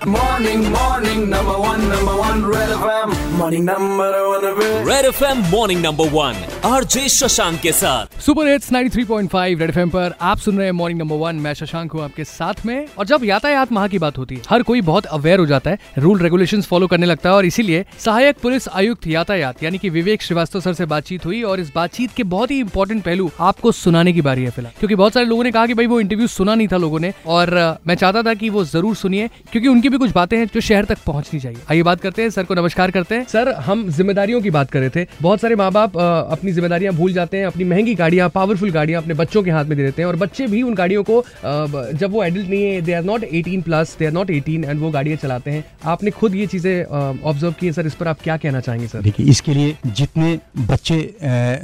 Morning, morning, number one, number one, Red FM. Morning, number one, red F M morning number one RJ Shashank के साथ. Super hits 93.5 red FM पर आप सुन रहे हैं morning number one मैं शशांक हूँ आपके साथ में। और जब यातायात माह की बात होती है हर कोई बहुत अवेयर हो जाता है रूल रेगुलेशंस फॉलो करने लगता है और इसीलिए सहायक पुलिस आयुक्त यातायात यानी कि विवेक श्रीवास्तव सर से बातचीत हुई और इस बातचीत के बहुत ही इंपॉर्टेंट पहलू आपको सुनाने की बारी है फ़िलहाल। क्योंकि बहुत सारे लोगों ने कहा कि भाई वो इंटरव्यू सुना नहीं था लोगों ने और मैं चाहता था कि वो ज़रूर सुनिए क्योंकि उनकी भी कुछ बातें हैं जो शहर तक पहुंचनी चाहिए। आइए बात करते हैं, सर को नमस्कार करते हैं। सर, हम जिम्मेदारियों की बात कर रहे थे। बहुत सारे माँ बाप अपनी जिम्मेदारियाँ भूल जाते हैं, अपनी महँगी गाड़ियाँ पावरफुल गाड़ियाँ अपने बच्चों के हाथ में दे देते हैं और बच्चे भी उन गाड़ियों को जब वो एडल्ट नहीं है they are not 18 plus they are not 18 and वो गाड़ियाँ चलाते हैं। आपने खुद ये चीज़ें ऑब्ज़र्व की हैं, सर? इस पर आप क्या कहना चाहेंगे, सर? देखिए, इसके लिए जितने बच्चे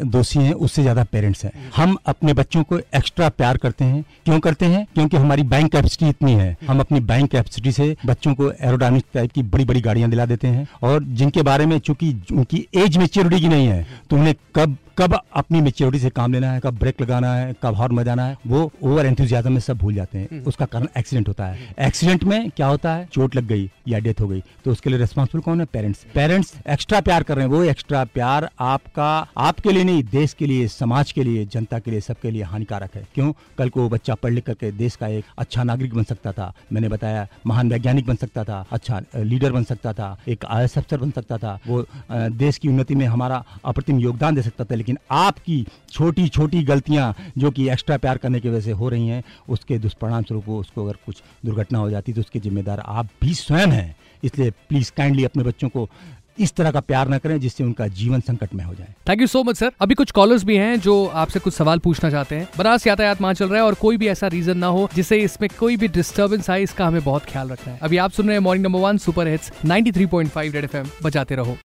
दोषी हैं, उससे ज़्यादा पेरेंट्स हैं। हम अपने बच्चों को एक्स्ट्रा प्यार करते हैं। क्यों करते हैं? क्योंकि हमारी बैंक कैपेसिटी इतनी है। हम अपनी बैंक कैपेसिटी से बच्चों को एरोडायनिक टाइप की बड़ी बड़ी गाड़ियाँ दिला देते हैं और जिनके बारे में चूँकि उनकी एज मेच्योरिटी की नहीं है तो उन्हें कब कब अपनी मेच्योरिटी से काम लेना है कब ब्रेक लगाना है कब हॉर्न बजाना है वो ओवर एंथुजियाज्म में सब भूल जाते हैं। उसका कारण एक्सीडेंट होता है। एक्सीडेंट में क्या होता है? चोट लग गई या डेथ हो गई। तो उसके लिए रिस्पॉन्सिबल कौन है? पेरेंट्स पेरेंट्स एक्स्ट्रा प्यार कर रहे हैं। वो एक्स्ट्रा प्यार आपका आपके लिए नहीं देश के लिए समाज के लिए जनता के लिए सबके लिए हानिकारक है। क्यों? कल को वो बच्चा पढ़ लिख करके देश का एक अच्छा नागरिक बन सकता था। मैंने बताया महान वैज्ञानिक बन सकता था अच्छा लीडर बन सकता था, एक आई अफसर बन सकता था, वो देश की उन्नति में हमारा अप्रतिम योगदान दे सकता था, लेकिन आपकी छोटी छोटी गलतियाँ जो कि एक्स्ट्रा प्यार करने की वजह से हो रही हैं, उसके दुष्परिणाम स्वरूप उसको अगर कुछ दुर्घटना हो जाती तो उसके जिम्मेदार आप भी स्वयं हैं। इसलिए प्लीज़ काइंडली अपने बच्चों को इस तरह का प्यार न करें जिससे उनका जीवन संकट में हो जाए। Thank you so much sir अभी कुछ कॉलर्स भी हैं जो आपसे कुछ सवाल पूछना चाहते हैं। बनारस यातायात माँ चल रहा है और कोई भी ऐसा रीजन ना हो जिससे इसमें कोई भी डिस्टर्बेंस आए, इसका हमें बहुत ख्याल रखना है। अभी आप सुन रहे हैं morning number one super hits 93.5 red FM बजाते रहो।